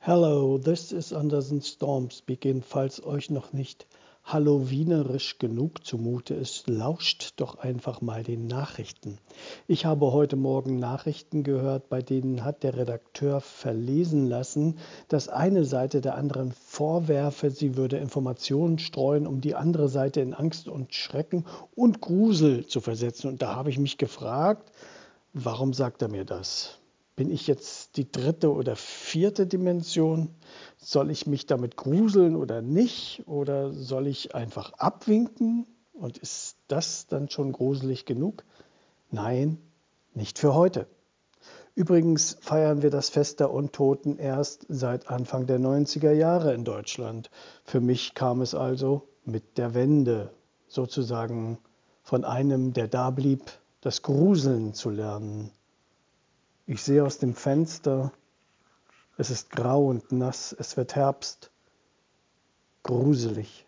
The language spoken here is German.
Hello, this is Anderson Storm speaking. Falls euch noch nicht Halloweenerisch genug zumute ist, lauscht doch einfach mal den Nachrichten. Ich habe heute Morgen Nachrichten gehört, bei denen hat der Redakteur verlesen lassen, dass eine Seite der anderen vorwerfe, sie würde Informationen streuen, um die andere Seite in Angst und Schrecken und Grusel zu versetzen. Und da habe ich mich gefragt, warum sagt er mir das? Bin ich jetzt die dritte oder vierte Dimension? Soll ich mich damit gruseln oder nicht? Oder soll ich einfach abwinken? Und ist das dann schon gruselig genug? Nein, nicht für heute. Übrigens feiern wir das Fest der Untoten erst seit Anfang der 90er Jahre in Deutschland. Für mich kam es also mit der Wende sozusagen von einem, der da blieb, das Gruseln zu lernen. Ich sehe aus dem Fenster, es ist grau und nass, es wird Herbst, gruselig.